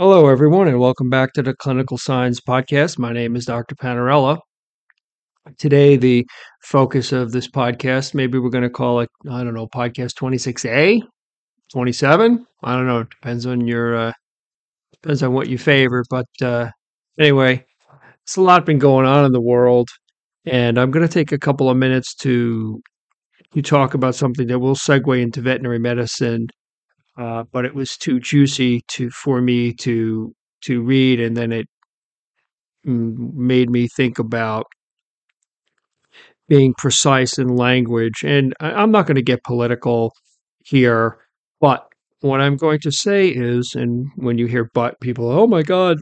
Hello, everyone, and welcome back to the Clinical Signs Podcast. My name is Dr. Panarella. Today, the focus of this podcast, maybe we're going to call it, I don't know, podcast 26A, 27. I don't know. It depends on your, uh, depends on what you favor. But uh, anyway, it's a lot been going on in the world, and I'm going to take a couple of minutes to to talk about something that will segue into veterinary medicine uh, but it was too juicy to for me to to read, and then it made me think about being precise in language. And I, am not going to get political here, but what I'm going to say is, and when you hear "but," people, oh my God,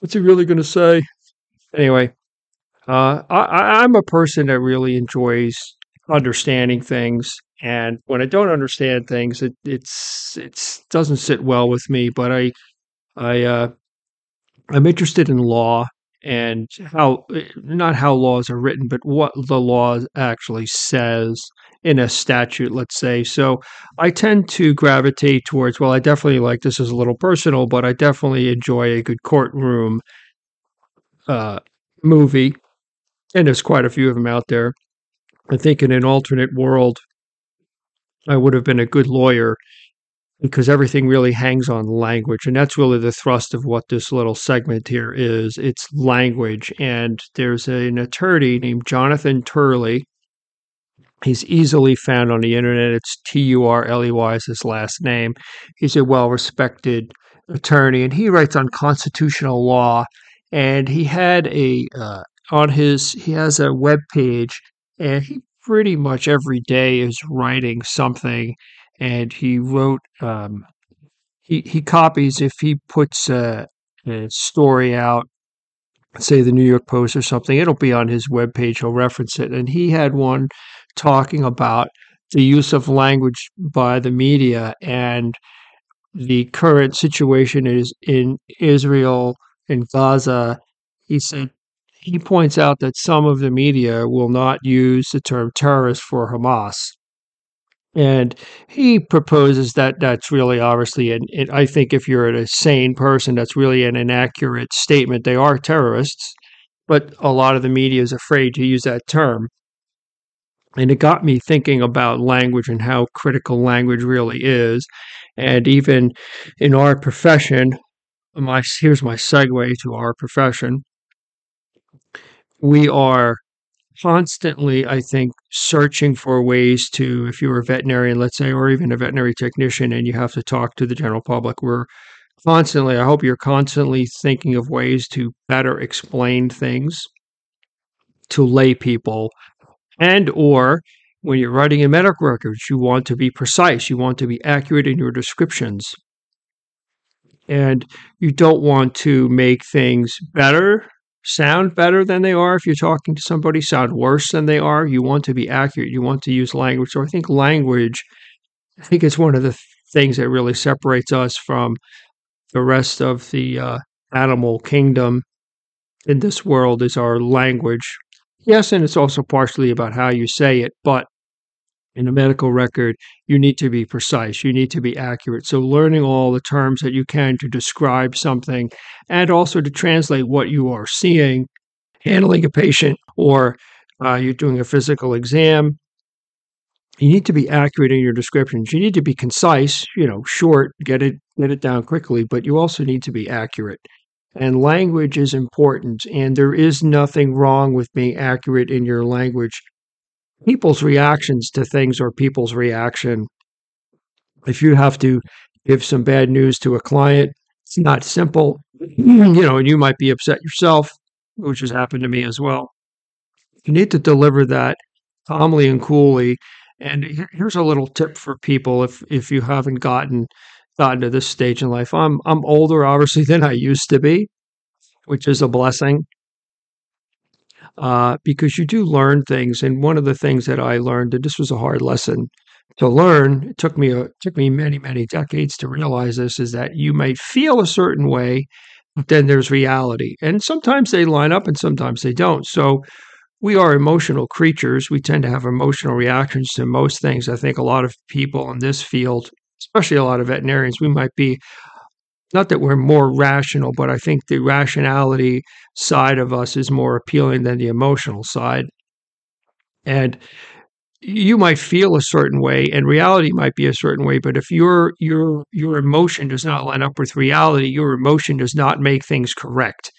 what's he really going to say? Anyway, uh, I, I'm a person that really enjoys understanding things and when I don't understand things, it it's it's doesn't sit well with me. But I I uh, I'm interested in law and how not how laws are written, but what the law actually says in a statute, let's say. So I tend to gravitate towards. Well, I definitely like this is a little personal, but I definitely enjoy a good courtroom uh, movie, and there's quite a few of them out there. I think in an alternate world I would have been a good lawyer because everything really hangs on language. And that's really the thrust of what this little segment here is it's language. And there's an attorney named Jonathan Turley. He's easily found on the internet. It's T U R L E Y is his last name. He's a well respected attorney and he writes on constitutional law. And he had a, uh, on his, he has a web page and he pretty much every day is writing something, and he wrote. Um, he he copies if he puts a, a story out, say the New York Post or something. It'll be on his webpage. He'll reference it, and he had one talking about the use of language by the media and the current situation is in Israel and Gaza. He said he points out that some of the media will not use the term terrorist for Hamas. And he proposes that that's really obviously, and I think if you're a sane person, that's really an inaccurate statement. They are terrorists, but a lot of the media is afraid to use that term. And it got me thinking about language and how critical language really is. And even in our profession, my here's my segue to our profession we are constantly, I think, searching for ways to, if you're a veterinarian, let's say, or even a veterinary technician, and you have to talk to the general public, we're constantly, I hope you're constantly thinking of ways to better explain things to lay people and or when you're writing in medical records you want to be precise you want to be accurate in your descriptions. And you don't want to make things better sound better than they are if you're talking to somebody, sound worse than they are. You want to be accurate. You want to use language. So I think language, I think it's one of the things that really separates us from the rest of the uh, animal kingdom in this world is our language. Yes, and it's also partially about how you say it, but in a medical record, you need to be precise, you need to be accurate. So, learning all the terms that you can to describe something and also to translate what you are seeing, handling a patient, or uh, you're doing a physical exam. You need to be accurate in your descriptions. You need to be concise, you know, short, get it get it down quickly, but you also need to be accurate. And language is important, and there is nothing wrong with being accurate in your language people's reactions to things or people's reaction. If you have to give some bad news to a client, it's not simple, you know, and you might be upset yourself, which has happened to me as well. You need to deliver that calmly and coolly. And here's a little tip for people if if you haven't gotten gotten to this stage in life. I'm I'm older obviously than I used to be, which is a blessing uh, because you do learn things. And one of the things that I learned, and this was a hard lesson to learn, it took me a, took me many many decades to realize this, is that you might feel a certain way, but then there's reality, and sometimes they line up, and sometimes they don't. So we are emotional creatures. We tend to have emotional reactions to most things. I think a lot of people in this field, especially a lot of veterinarians, we might be not that we're more rational, but I think the rationality side of us is more appealing than the emotional side. And you might feel a certain way and reality might be a certain way but if your your your emotion does not line up with reality your emotion does not make things correct.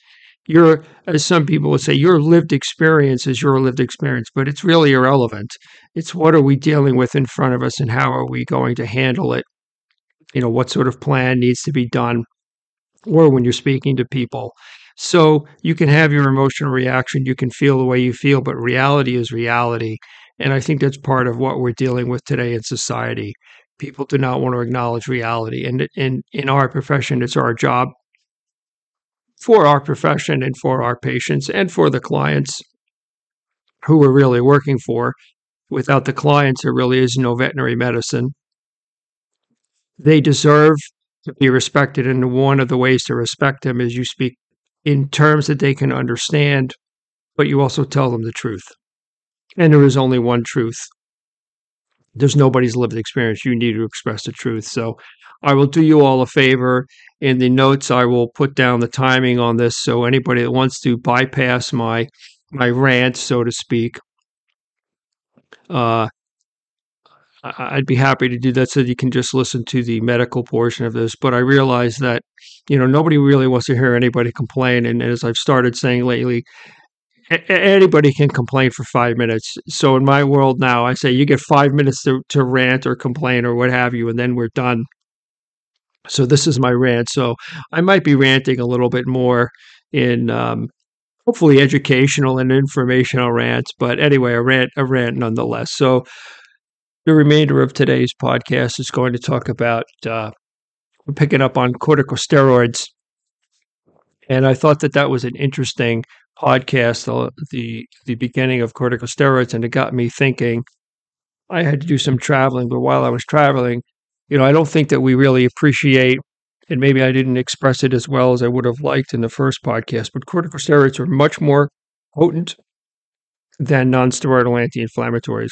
Your as some people would say your lived experience is your lived experience but it's really irrelevant. It's what are we dealing with in front of us and how are we going to handle it you know what sort of plan needs to be done or when you're speaking to people so you can have your emotional reaction you can feel the way you feel but reality is reality and I think that's part of what we're dealing with today in society. People do not want to acknowledge reality. And in, in our profession, it's our job for our profession and for our patients and for the clients who we're really working for. Without the clients, there really is no veterinary medicine. They deserve to be respected, and one of the ways to respect them is you speak in terms that they can understand, but you also tell them the truth. And there is only one truth. There's nobody's lived experience. You need to express the truth. So I will do you all a favor. In the notes, I will put down the timing on this. So anybody that wants to bypass my my rant, so to speak, uh, I'd be happy to do that so you can just listen to the medical portion of this. But I realize that, you know, nobody really wants to hear anybody complain. And as I've started saying lately, anybody can complain for five minutes. So in my world now, I say you get five minutes to, to rant or complain or what have you, and then we're done. So this is my rant. So I might be ranting a little bit more in um, hopefully educational and informational rants, but anyway, a rant, a rant nonetheless. So the remainder of today's podcast is going to talk about uh, picking up on corticosteroids. And I thought that that was an interesting podcast, the, the the beginning of corticosteroids, and it got me thinking. I had to do some traveling, but while I was traveling, you know, I don't think that we really appreciate, and maybe I didn't express it as well as I would have liked in the first podcast, but corticosteroids are much more potent than nonsteroidal anti-inflammatories.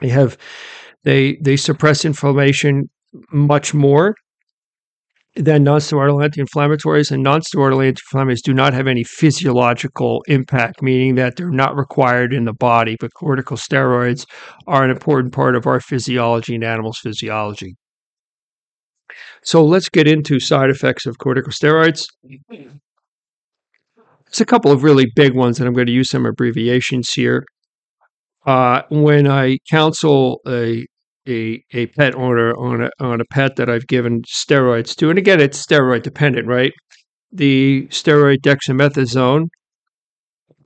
They have they they suppress inflammation much more than nonsteroidal anti-inflammatories and nonsteroidal anti-inflammatories do not have any physiological impact meaning that they're not required in the body but corticosteroids are an important part of our physiology and animals physiology. So let's get into side effects of corticosteroids. There's a couple of really big ones and i'm going to use some abbreviations here uh, when I counsel a a, a pet owner on a, on a pet that I've given steroids to. And again, it's steroid dependent, right? The steroid dexamethasone,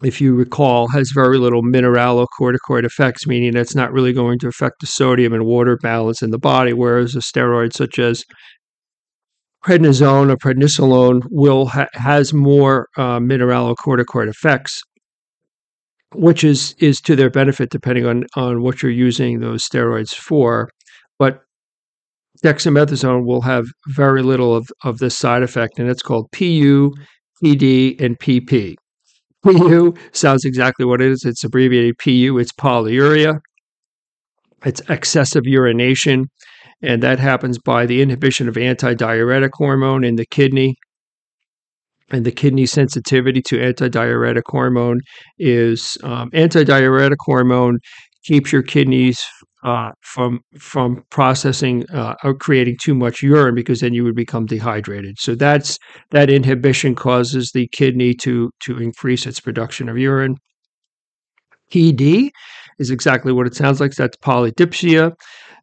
if you recall, has very little mineralocorticoid effects, meaning it's not really going to affect the sodium and water balance in the body, whereas a steroid such as prednisone or prednisolone will ha- has more uh, mineralocorticoid effects which is is to their benefit depending on on what you're using those steroids for. But dexamethasone will have very little of, of this side effect, and it's called PU, PD, and PP. PU sounds exactly what it is. It's abbreviated PU. It's polyuria. It's excessive urination, and that happens by the inhibition of antidiuretic hormone in the kidney and the kidney sensitivity to antidiuretic hormone is um, antidiuretic hormone keeps your kidneys uh, from from processing uh, or creating too much urine because then you would become dehydrated. So that's that inhibition causes the kidney to to increase its production of urine. PD is exactly what it sounds like. That's polydipsia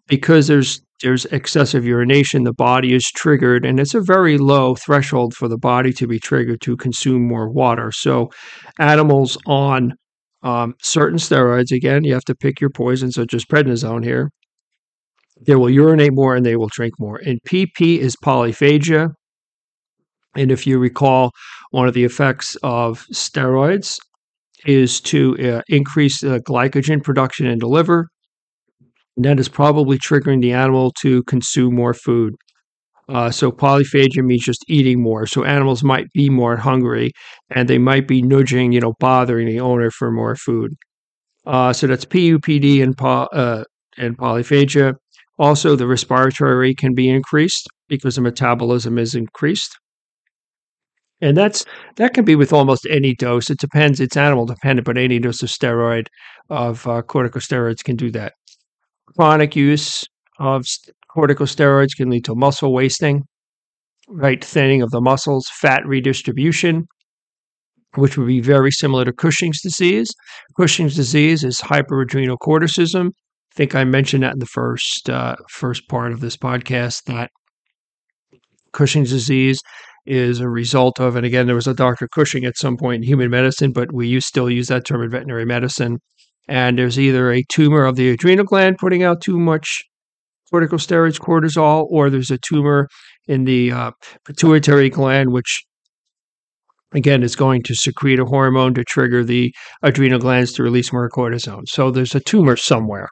because there's there's excessive urination, the body is triggered, and it's a very low threshold for the body to be triggered to consume more water. So, animals on um, certain steroids, again, you have to pick your poison, such as prednisone here, they will urinate more and they will drink more. And PP is polyphagia. And if you recall, one of the effects of steroids is to uh, increase the glycogen production in the liver and that is probably triggering the animal to consume more food. Uh, so polyphagia means just eating more. So animals might be more hungry, and they might be nudging, you know, bothering the owner for more food. Uh, so that's PUPD and uh, and polyphagia. Also, the respiratory rate can be increased because the metabolism is increased. And that's that can be with almost any dose. It depends. It's animal dependent, but any dose of steroid of uh, corticosteroids can do that. Chronic use of corticosteroids can lead to muscle wasting, right thinning of the muscles, fat redistribution, which would be very similar to Cushing's disease. Cushing's disease is hyperadrenocorticism. I think I mentioned that in the first uh, first part of this podcast that Cushing's disease is a result of, and again, there was a Dr. Cushing at some point in human medicine, but we use, still use that term in veterinary medicine. And there's either a tumor of the adrenal gland putting out too much corticosteroids, cortisol, or there's a tumor in the uh, pituitary gland, which again is going to secrete a hormone to trigger the adrenal glands to release more cortisone. So there's a tumor somewhere.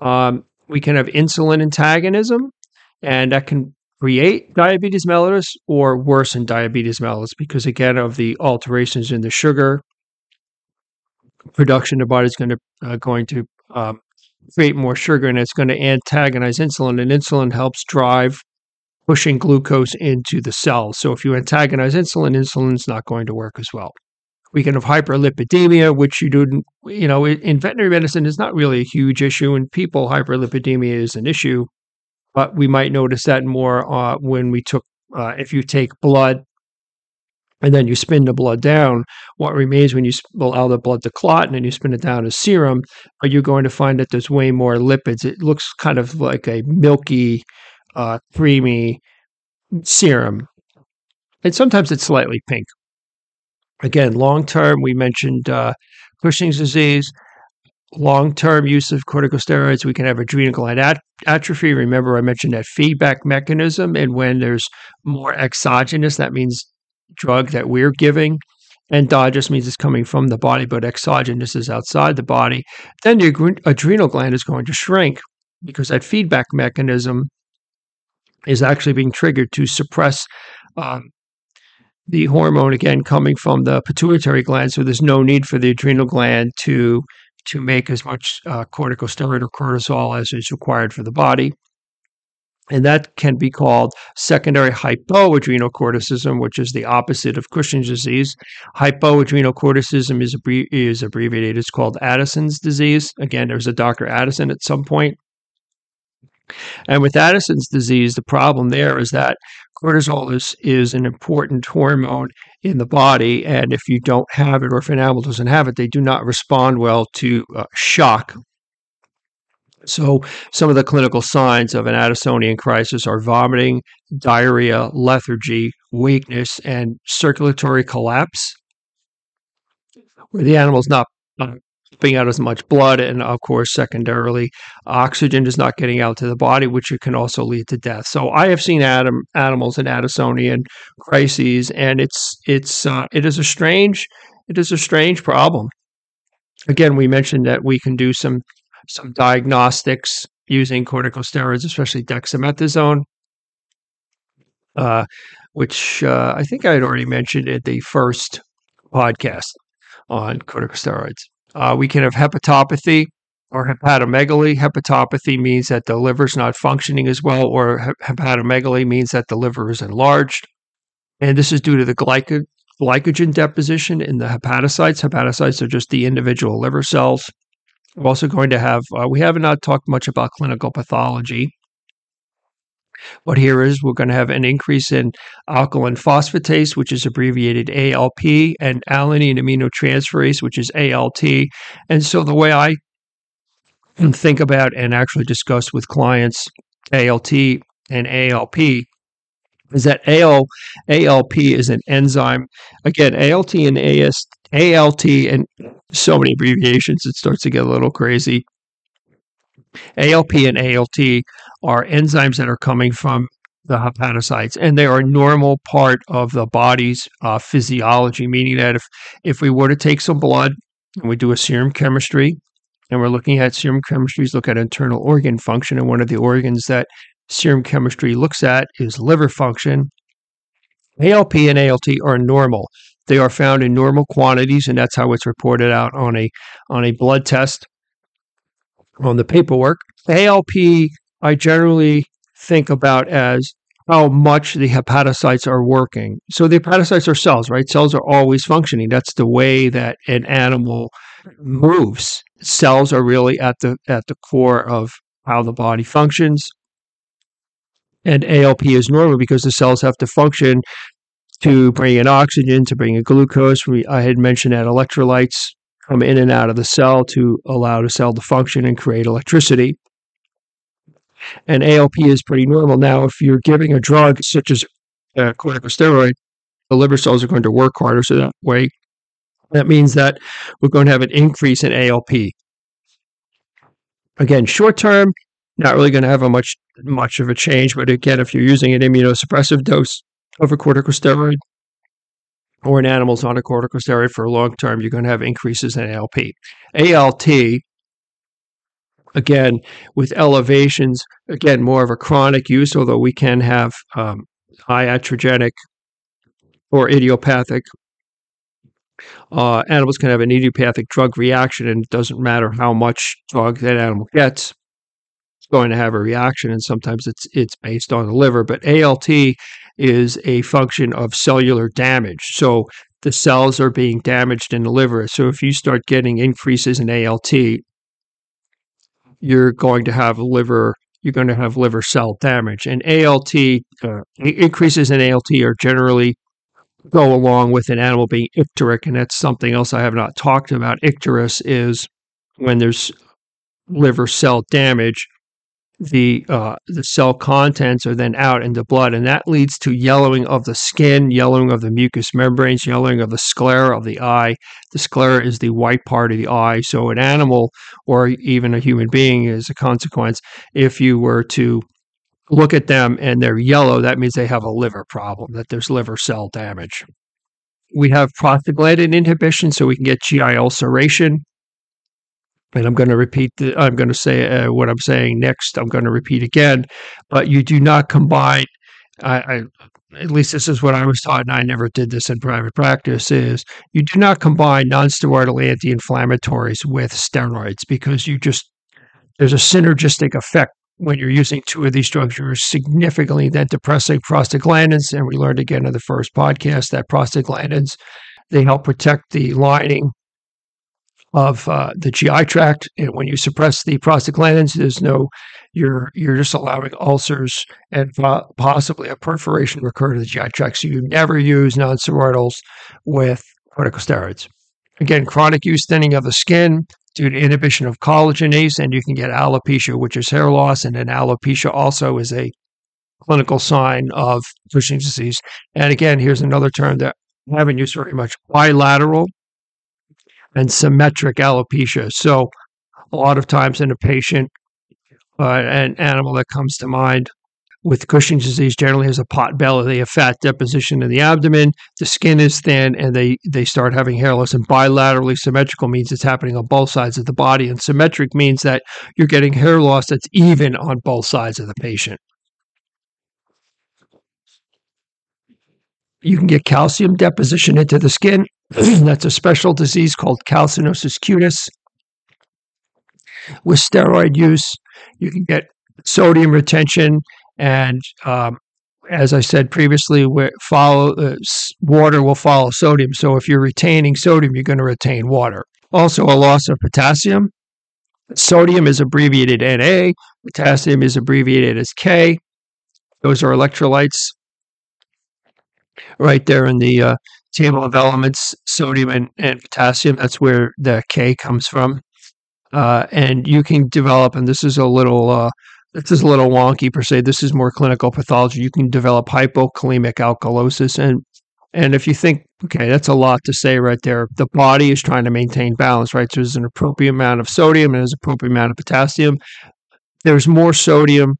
Um, we can have insulin antagonism, and that can create diabetes mellitus or worsen diabetes mellitus because again of the alterations in the sugar production the body's going to uh, going to um, create more sugar and it's going to antagonize insulin and insulin helps drive pushing glucose into the cells. So if you antagonize insulin insulin's not going to work as well. We can have hyperlipidemia which you do you know in veterinary medicine is not really a huge issue in people hyperlipidemia is an issue but we might notice that more uh, when we took uh, if you take blood and then you spin the blood down, what remains when you allow the blood to clot and then you spin it down is serum, are you going to find that there's way more lipids? It looks kind of like a milky, uh, creamy serum. And sometimes it's slightly pink. Again, long term, we mentioned uh, Cushing's disease long term use of corticosteroids, we can have adrenal gland at- atrophy. Remember, I mentioned that feedback mechanism. And when there's more exogenous, that means drug that we're giving. Endogenous means it's coming from the body, but exogenous is outside the body. Then the adrenal gland is going to shrink because that feedback mechanism is actually being triggered to suppress um, the hormone again coming from the pituitary gland. So there's no need for the adrenal gland to to make as much uh, corticosteroid or cortisol as is required for the body. And that can be called secondary hypoadrenocorticism, which is the opposite of Cushing's disease. Hypoadrenocorticism is, is abbreviated. It's called Addison's disease. Again, there was a Dr. Addison at some point. And with Addison's disease, the problem there is that cortisol is, is an important hormone in the body. And if you don't have it, or if an animal doesn't have it, they do not respond well to uh, shock. So, some of the clinical signs of an Addisonian crisis are vomiting, diarrhea, lethargy, weakness, and circulatory collapse, where the animal is not pumping out as much blood, and of course, secondarily, oxygen is not getting out to the body, which can also lead to death. So I have seen animals in Addisonian crises, and it's it's uh, it is a strange it is a strange problem. Again, we mentioned that we can do some some diagnostics using corticosteroids, especially dexamethasone, uh, which uh, I think I had already mentioned in the first podcast on corticosteroids. Uh, we can have hepatopathy or hepatomegaly. Hepatopathy means that the liver is not functioning as well, or hepatomegaly means that the liver is enlarged. And this is due to the glyco- glycogen deposition in the hepatocytes. Hepatocytes are just the individual liver cells. We're also going to have, uh, we have not talked much about clinical pathology. What here is we're going to have an increase in alkaline phosphatase, which is abbreviated ALP, and alanine aminotransferase, which is ALT. And so the way I think about and actually discuss with clients ALT and ALP is that AL, ALP is an enzyme. Again, ALT and AS, ALT and so many abbreviations, it starts to get a little crazy. ALP and ALT are enzymes that are coming from the hepatocytes, and they are a normal part of the body's uh, physiology. Meaning that if if we were to take some blood and we do a serum chemistry, and we're looking at serum chemistries, look at internal organ function, and one of the organs that serum chemistry looks at is liver function. ALP and ALT are normal. They are found in normal quantities, and that's how it's reported out on a on a blood test on the paperwork. ALP I generally think about as how much the hepatocytes are working. So the hepatocytes are cells, right? Cells are always functioning. That's the way that an animal moves. Cells are really at the at the core of how the body functions. And ALP is normal because the cells have to function to bring in oxygen, to bring in glucose. We, I had mentioned that electrolytes come in and out of the cell to allow the cell to function and create electricity. And ALP is pretty normal. Now, if you're giving a drug such as a corticosteroid, the liver cells are going to work harder. So that way, that means that we're going to have an increase in ALP. Again, short term, not really going to have a much much of a change. But again, if you're using an immunosuppressive dose of a corticosteroid or in animal's on a corticosteroid for a long term, you're going to have increases in ALP. ALT, again, with elevations, again, more of a chronic use, although we can have um, iatrogenic or idiopathic. Uh, animals can have an idiopathic drug reaction, and it doesn't matter how much drug that animal gets it's going to have a reaction, and sometimes it's it's based on the liver. But ALT is a function of cellular damage. So the cells are being damaged in the liver. So if you start getting increases in ALT, you're going to have liver you're going to have liver cell damage. And ALT uh, increases in ALT are generally go along with an animal being icteric, and that's something else I have not talked about. Icterus is when there's liver cell damage the uh, the cell contents are then out in the blood, and that leads to yellowing of the skin, yellowing of the mucous membranes, yellowing of the sclera of the eye. The sclera is the white part of the eye. So, an animal or even a human being, as a consequence, if you were to look at them and they're yellow, that means they have a liver problem, that there's liver cell damage. We have prostaglandin inhibition, so we can get GI ulceration and I'm going to repeat. The, I'm going to say uh, what I'm saying next. I'm going to repeat again, but you do not combine. I, I, at least this is what I was taught, and I never did this in private practice. Is you do not combine nonsteroidal anti-inflammatories with steroids because you just there's a synergistic effect when you're using two of these drugs. You're significantly then depressing prostaglandins, and we learned again in the first podcast that prostaglandins they help protect the lining of uh, the GI tract. And when you suppress the prostaglandins, there's no you're you're just allowing ulcers and possibly a perforation to occur to the GI tract. So you never use nonsteroidals with corticosteroids. Again, chronic use thinning of the skin due to inhibition of collagenase, and you can get alopecia, which is hair loss, and then alopecia also is a clinical sign of Cushing's disease. And again, here's another term that I haven't used very much: bilateral and symmetric alopecia. So, a lot of times in a patient, uh, an animal that comes to mind with Cushing's disease generally has a pot belly. They have fat deposition in the abdomen. The skin is thin, and they they start having hair loss. And bilaterally symmetrical means it's happening on both sides of the body, and symmetric means that you're getting hair loss that's even on both sides of the patient. You can get calcium deposition into the skin. That's a special disease called calcinosis cutis. With steroid use, you can get sodium retention, and um, as I said previously, follow uh, water will follow sodium. So if you're retaining sodium, you're going to retain water. Also, a loss of potassium. Sodium is abbreviated Na. Potassium is abbreviated as K. Those are electrolytes right there in the uh, table of elements, sodium and, and potassium. That's where the K comes from. Uh, and you can develop, and this is a little, uh, this is a little wonky per se. This is more clinical pathology. You can develop hypokalemic alkalosis, and and if you think, okay, that's a lot to say right there. The body is trying to maintain balance, right? So there's an appropriate amount of sodium and there's an appropriate amount of potassium. There's more sodium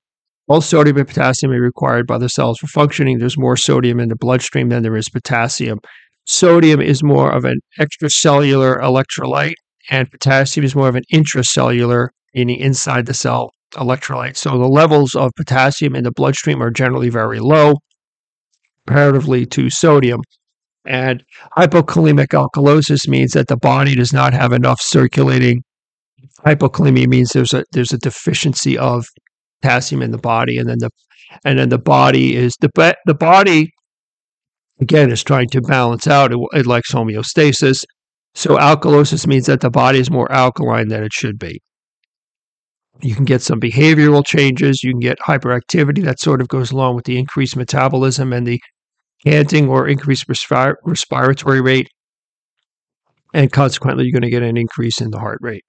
Both sodium and potassium are required by the cells for functioning. There's more sodium in the bloodstream than there is potassium. Sodium is more of an extracellular electrolyte, and potassium is more of an intracellular, meaning inside the cell electrolyte. So the levels of potassium in the bloodstream are generally very low comparatively to sodium. And hypokalemic alkalosis means that the body does not have enough circulating. Hypokalemia means there's a there's a deficiency of potassium in the body, and then the and then the body is the the body again is trying to balance out. It, it likes homeostasis. So alkalosis means that the body is more alkaline than it should be. You can get some behavioral changes. You can get hyperactivity that sort of goes along with the increased metabolism and the panting or increased respir- respiratory rate. And consequently, you're going to get an increase in the heart rate.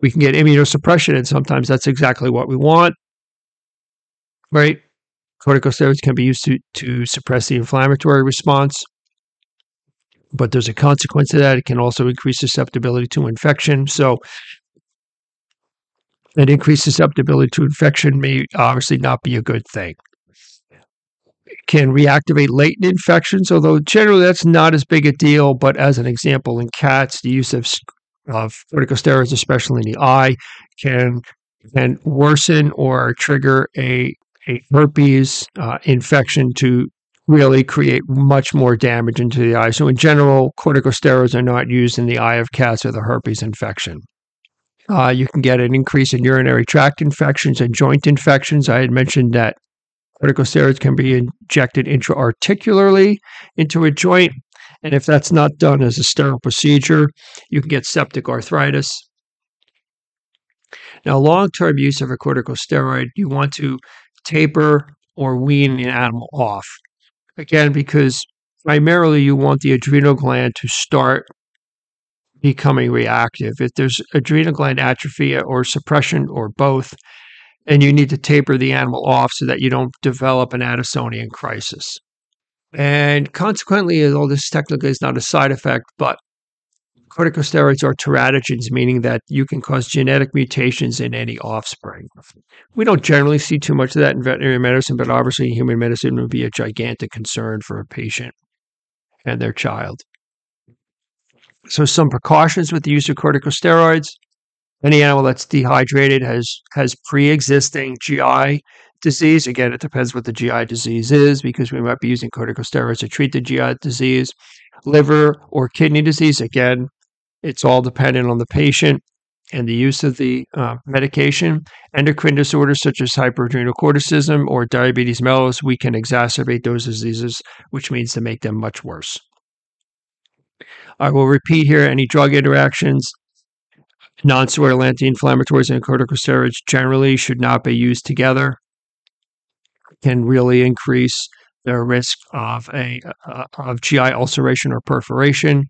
We can get immunosuppression, and sometimes that's exactly what we want, right? Corticosteroids can be used to, to suppress the inflammatory response, but there's a consequence to that. It can also increase susceptibility to infection. So, an increased susceptibility to infection may obviously not be a good thing. It can reactivate latent infections, although generally that's not as big a deal. But as an example, in cats, the use of, of corticosteroids, especially in the eye, can can worsen or trigger a a herpes uh, infection to really create much more damage into the eye. So, in general, corticosteroids are not used in the eye of cats with a herpes infection. Uh, you can get an increase in urinary tract infections and joint infections. I had mentioned that corticosteroids can be injected intra-articularly into a joint. And if that's not done as a sterile procedure, you can get septic arthritis. Now, long term use of a corticosteroid, you want to taper or wean an animal off. Again, because primarily you want the adrenal gland to start becoming reactive. If there's adrenal gland atrophy or suppression or both, and you need to taper the animal off so that you don't develop an Addisonian crisis. And consequently, although this technically is not a side effect, but corticosteroids are teratogens, meaning that you can cause genetic mutations in any offspring. We don't generally see too much of that in veterinary medicine, but obviously, human medicine would be a gigantic concern for a patient and their child. So, some precautions with the use of corticosteroids. Any animal that's dehydrated has has pre-existing GI disease. Again, it depends what the GI disease is because we might be using corticosteroids to treat the GI disease. Liver or kidney disease. Again, it's all dependent on the patient and the use of the uh, medication. Endocrine disorders such as hyperadrenocorticism or diabetes mellitus, we can exacerbate those diseases, which means to make them much worse. I will repeat here any drug interactions. Non-steroidal anti-inflammatories and corticosteroids generally should not be used together. Can really increase the risk of a uh, of GI ulceration or perforation.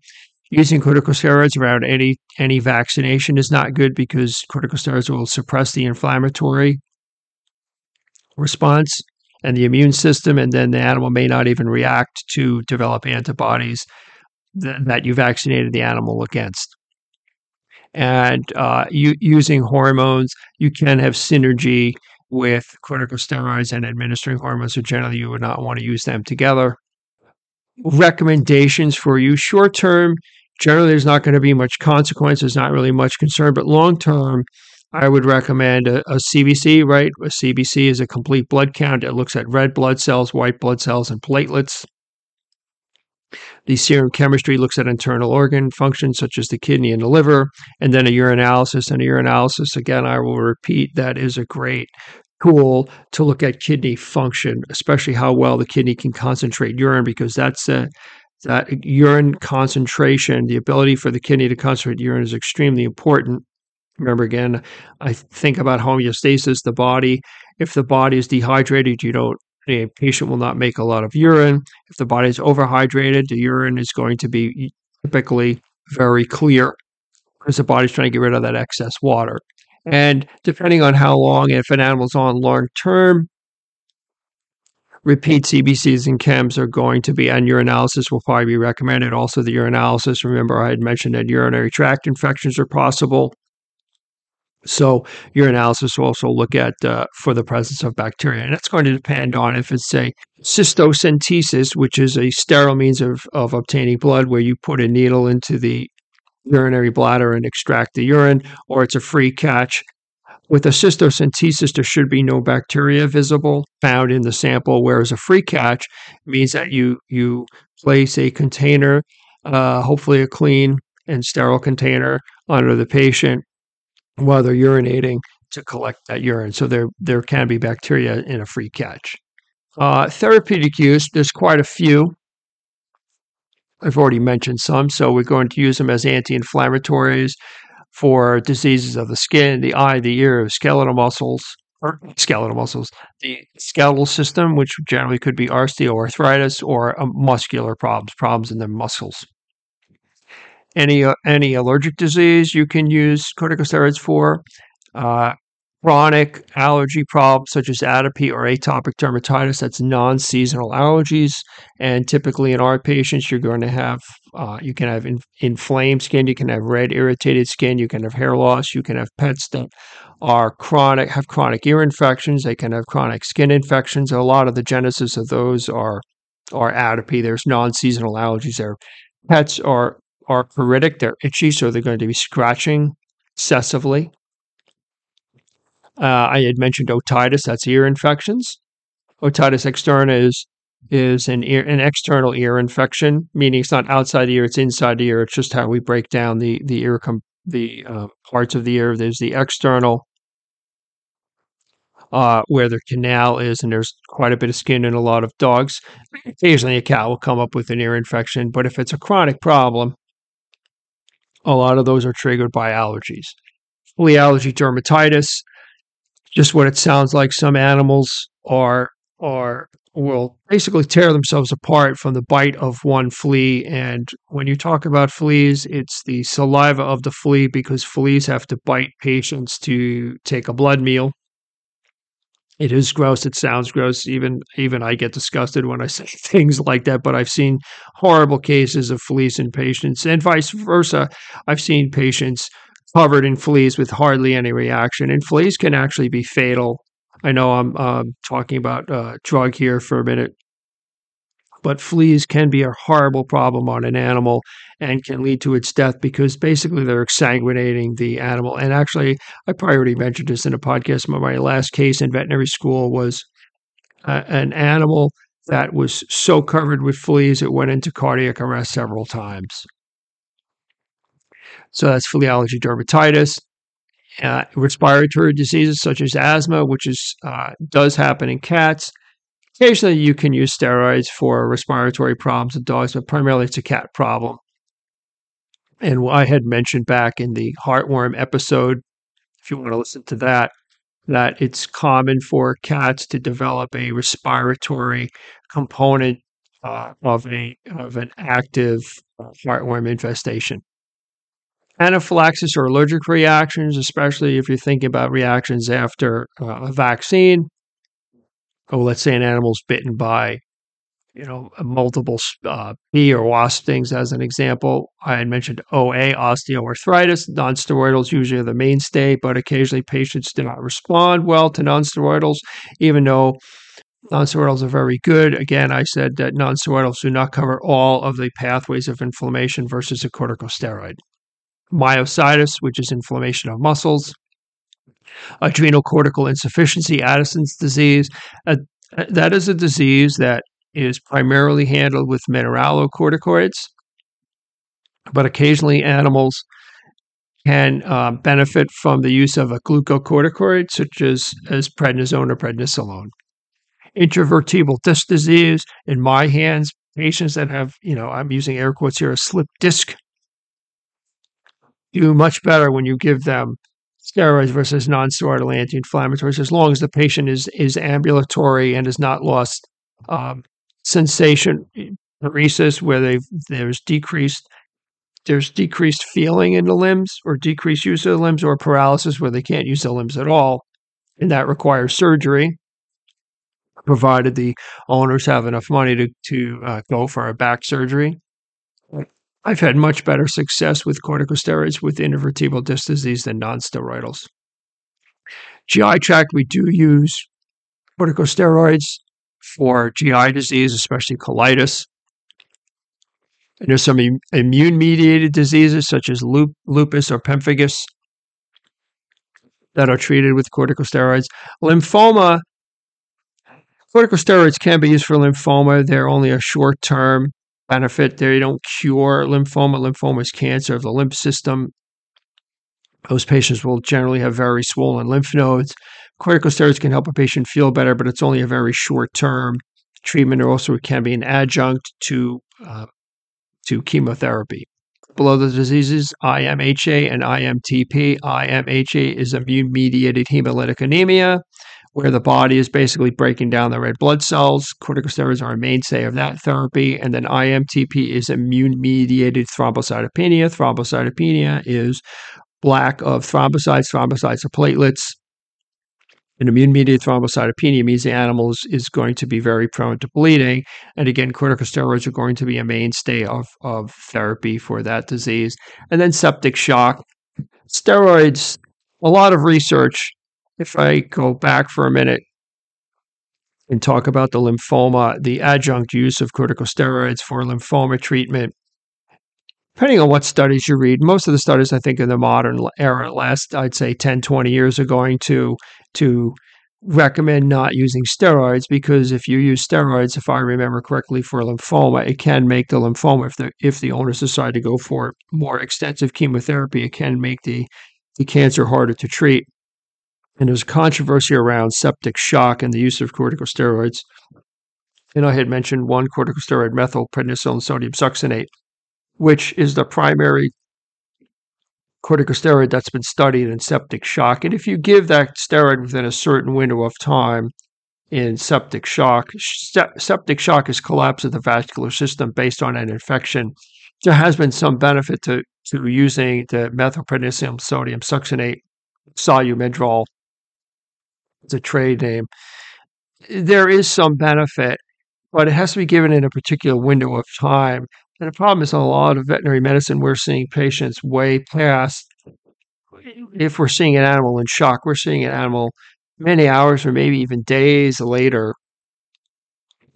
Using corticosteroids around any any vaccination is not good because corticosteroids will suppress the inflammatory response and the immune system, and then the animal may not even react to develop antibodies that, that you vaccinated the animal against. And uh, using hormones, you can have synergy with corticosteroids and administering hormones. So generally, you would not want to use them together. Recommendations for you short term, generally there's not going to be much consequence. There's not really much concern, but long term, I would recommend a, a, CBC, right? A CBC is a complete blood count. It looks at red blood cells, white blood cells, and platelets. The serum chemistry looks at internal organ functions such as the kidney and the liver, and then a urinalysis. And a urinalysis, again, I will repeat, that is a great tool to look at kidney function, especially how well the kidney can concentrate urine, because that's a that urine concentration, the ability for the kidney to concentrate urine is extremely important. Remember again, I think about homeostasis, the body. If the body is dehydrated, you don't a patient will not make a lot of urine. If the body is overhydrated, the urine is going to be typically very clear because the body's trying to get rid of that excess water. And depending on how long, if an animal's on long term, repeat CBCs and chems are going to be, and urinalysis will probably be recommended. Also, the urinalysis, remember I had mentioned that urinary tract infections are possible. So urinalysis will also look at uh, for the presence of bacteria, and that's going to depend on if it's a cystocentesis, which is a sterile means of, of obtaining blood, where you put a needle into the urinary bladder and extract the urine, or it's a free catch with a cystocentesis, there should be no bacteria visible found in the sample, whereas a free catch means that you you place a container, uh, hopefully a clean and sterile container, under the patient while they're urinating to collect that urine. So there there can be bacteria in a free catch. Uh, therapeutic use, there's quite a few. I've already mentioned some, so we're going to use them as anti-inflammatories for diseases of the skin, the eye, the ear, skeletal muscles, or skeletal muscles, the skeletal system, which generally could be osteoarthritis or uh, muscular problems, problems in the muscles. Any uh, any allergic disease you can use corticosteroids for. Uh, chronic allergy problems such as atopy or atopic dermatitis. That's non-seasonal allergies, and typically in our patients, you're going to have uh, you can have in, inflamed skin, you can have red, irritated skin, you can have hair loss, you can have pets that are chronic, have chronic ear infections, they can have chronic skin infections. A lot of the genesis of those are are atopy. There's non-seasonal allergies there. Pets are are pruritic, they're itchy, so they're going to be scratching excessively. Uh, I had mentioned otitis, that's ear infections. Otitis externa is is an ear, an external ear infection, meaning it's not outside the ear, it's inside the ear. It's just how we break down the the ear com- the uh, parts of the ear. There's the external, uh, where the canal is, and there's quite a bit of skin in a lot of dogs. Occasionally, a cat will come up with an ear infection, but if it's a chronic problem, a lot of those are triggered by allergies. Flea allergy dermatitis just what it sounds like. Some animals are are will basically tear themselves apart from the bite of one flea. And when you talk about fleas, it's the saliva of the flea because fleas have to bite patients to take a blood meal. It is gross. It sounds gross. Even even I get disgusted when I say things like that. But I've seen horrible cases of fleas in patients, and vice versa. I've seen patients covered in fleas with hardly any reaction. And fleas can actually be fatal. I know I'm uh, talking about uh, drug here for a minute, but fleas can be a horrible problem on an animal and can lead to its death because basically they're exsanguinating the animal. And actually, I probably already mentioned this in a podcast. My last case in veterinary school was uh, an animal that was so covered with fleas it went into cardiac arrest several times. So that's flea allergy dermatitis. Uh, respiratory diseases such as asthma, which is uh, does happen in cats. Occasionally, you can use steroids for respiratory problems in dogs, but primarily it's a cat problem. And I had mentioned back in the heartworm episode, if you want to listen to that, that it's common for cats to develop a respiratory component uh, of a of an active uh, heartworm infestation anaphylaxis or allergic reactions, especially if you're thinking about reactions after uh, a vaccine. Oh, let's say an animal's bitten by, you know, multiple uh, bee or wasp stings, as an example. I had mentioned OA, osteoarthritis. Nonsteroidals usually are the mainstay, but occasionally patients do not respond well to nonsteroidals, even though nonsteroidals are very good. Again, I said that nonsteroidals do not cover all of the pathways of inflammation versus a corticosteroid myositis, which is inflammation of muscles, adrenal cortical insufficiency, Addison's disease. Uh, that is a disease that is primarily handled with mineralocorticoids, but occasionally animals can uh, benefit from the use of a glucocorticoid, such as, as prednisone or prednisolone. Intervertebral disc disease, in my hands, patients that have, you know, I'm using air quotes here, a slip disc do much better when you give them steroids versus non-steroidal anti-inflammatories, as long as the patient is is ambulatory and has not lost um, sensation paresis, where they there's decreased there's decreased feeling in the limbs or decreased use of the limbs, or paralysis where they can't use the limbs at all, and that requires surgery. Provided the owners have enough money to to uh, go for a back surgery, I've had much better success with corticosteroids with intervertebral disc disease than nonsteroidals. GI tract, we do use corticosteroids for GI disease, especially colitis. And there's some immune mediated diseases such as lupus or pemphigus that are treated with corticosteroids. Lymphoma, corticosteroids can be used for lymphoma. They're only a short term benefit. They don't cure lymphoma. Lymphoma is cancer of the lymph system. Those patients will generally have very swollen lymph nodes. Corticosteroids can help a patient feel better, but it's only a very short term treatment. Or also it can be an adjunct to uh, to chemotherapy. Below the diseases, IMHA and IMTP. IMHA is immune mediated hemolytic anemia, where the body is basically breaking down the red blood cells. Corticosteroids are a mainstay of that therapy. And then IMTP is immune mediated thrombocytopenia. Thrombocytopenia is lack of thrombocytes. Thrombocytes are platelets. An immune mediated thrombocytopenia means the animal is, is, going to be very prone to bleeding. And again, corticosteroids are going to be a mainstay of, of therapy for that disease. And then septic shock. Steroids, a lot of research. If I go back for a minute and talk about the lymphoma, the adjunct use of corticosteroids for lymphoma treatment depending on what studies you read, most of the studies I think in the modern era, last I'd say 10, 20 years are going to to recommend not using steroids because if you use steroids, if I remember correctly, for lymphoma, it can make the lymphoma if the if the owners decide to go for more extensive chemotherapy, it can make the the cancer harder to treat. And there's controversy around septic shock and the use of corticosteroids. And I had mentioned one corticosteroid, methylprednisolone sodium succinate which is the primary corticosteroid that's been studied in septic shock. And if you give that steroid within a certain window of time in septic shock, septic shock is collapse of the vascular system based on an infection. There has been some benefit to, to using the methylprednisolone sodium succinate, Solu-Medrol, a trade name. There is some benefit, but it has to be given in a particular window of time. And the problem is a lot of veterinary medicine, we're seeing patients way past. If we're seeing an animal in shock, we're seeing an animal many hours or maybe even days later.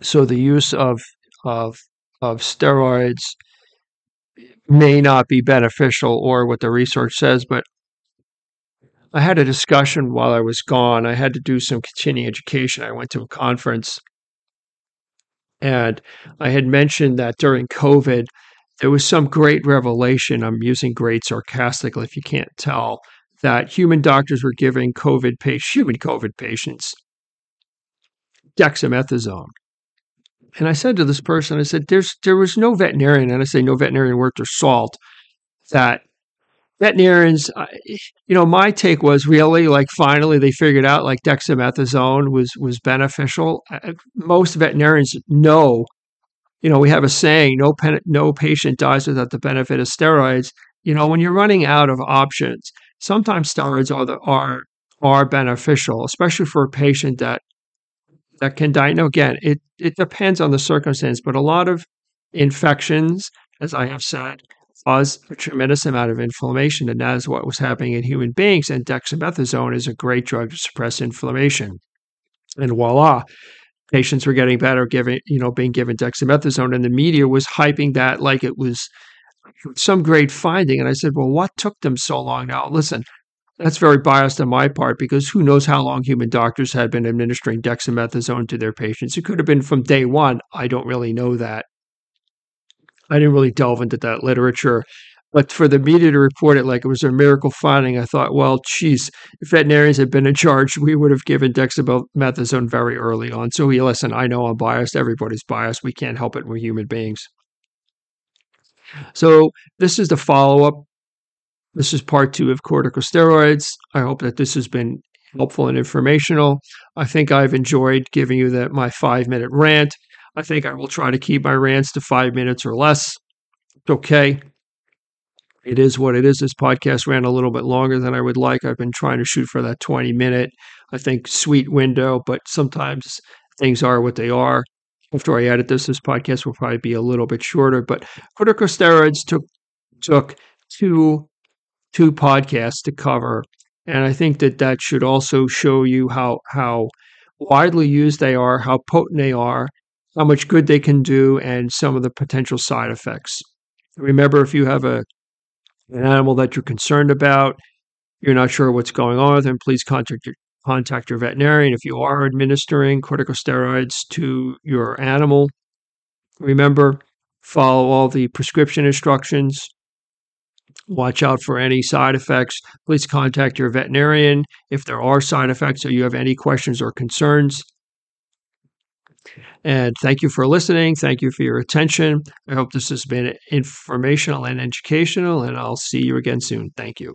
So the use of of of steroids may not be beneficial or what the research says, but I had a discussion while I was gone. I had to do some continuing education. I went to a conference and I had mentioned that during COVID, there was some great revelation. I'm using great sarcastically if you can't tell, that human doctors were giving COVID patients, human COVID patients, dexamethasone. And I said to this person, I said, There's there was no veterinarian, and I say no veterinarian worked or salt that veterinarians, you know, my take was really like finally they figured out like dexamethasone was was beneficial. Uh, most veterinarians know, you know, we have a saying: no pen, no patient dies without the benefit of steroids. You know, when you're running out of options, sometimes steroids are the, are are beneficial, especially for a patient that that can die. Now, again, it it depends on the circumstance, but a lot of infections, as I have said, cause a tremendous amount of inflammation, and that is what was happening in human beings. And dexamethasone is a great drug to suppress inflammation. And voila, patients were getting better, giving you know being given dexamethasone, and the media was hyping that like it was some great finding. And I said, well, what took them so long? Now, listen. That's very biased on my part because who knows how long human doctors had been administering dexamethasone to their patients. It could have been from day one. I don't really know that. I didn't really delve into that literature. But for the media to report it like it was a miracle finding, I thought, well, geez, if veterinarians had been in charge, we would have given dexamethasone very early on. So, listen, I know I'm biased. Everybody's biased. We can't help it. We're human beings. So, this is the follow up. This is part two of corticosteroids. I hope that this has been helpful and informational. I think I've enjoyed giving you that my five minute rant. I think I will try to keep my rants to five minutes or less. It's okay. It is what it is. This podcast ran a little bit longer than I would like. I've been trying to shoot for that 20 minute, I think, sweet window, but sometimes things are what they are. After I edit this, this podcast will probably be a little bit shorter. But corticosteroids took took two two podcasts to cover, and I think that that should also show you how how widely used they are, how potent they are, how much good they can do, and some of the potential side effects. Remember, if you have a an animal that you're concerned about, you're not sure what's going on with them, please contact your contact your veterinarian. If you are administering corticosteroids to your animal, remember follow all the prescription instructions. Watch out for any side effects. Please contact your veterinarian if there are side effects or you have any questions or concerns. And thank you for listening. Thank you for your attention. I hope this has been informational and educational, and I'll see you again soon. Thank you.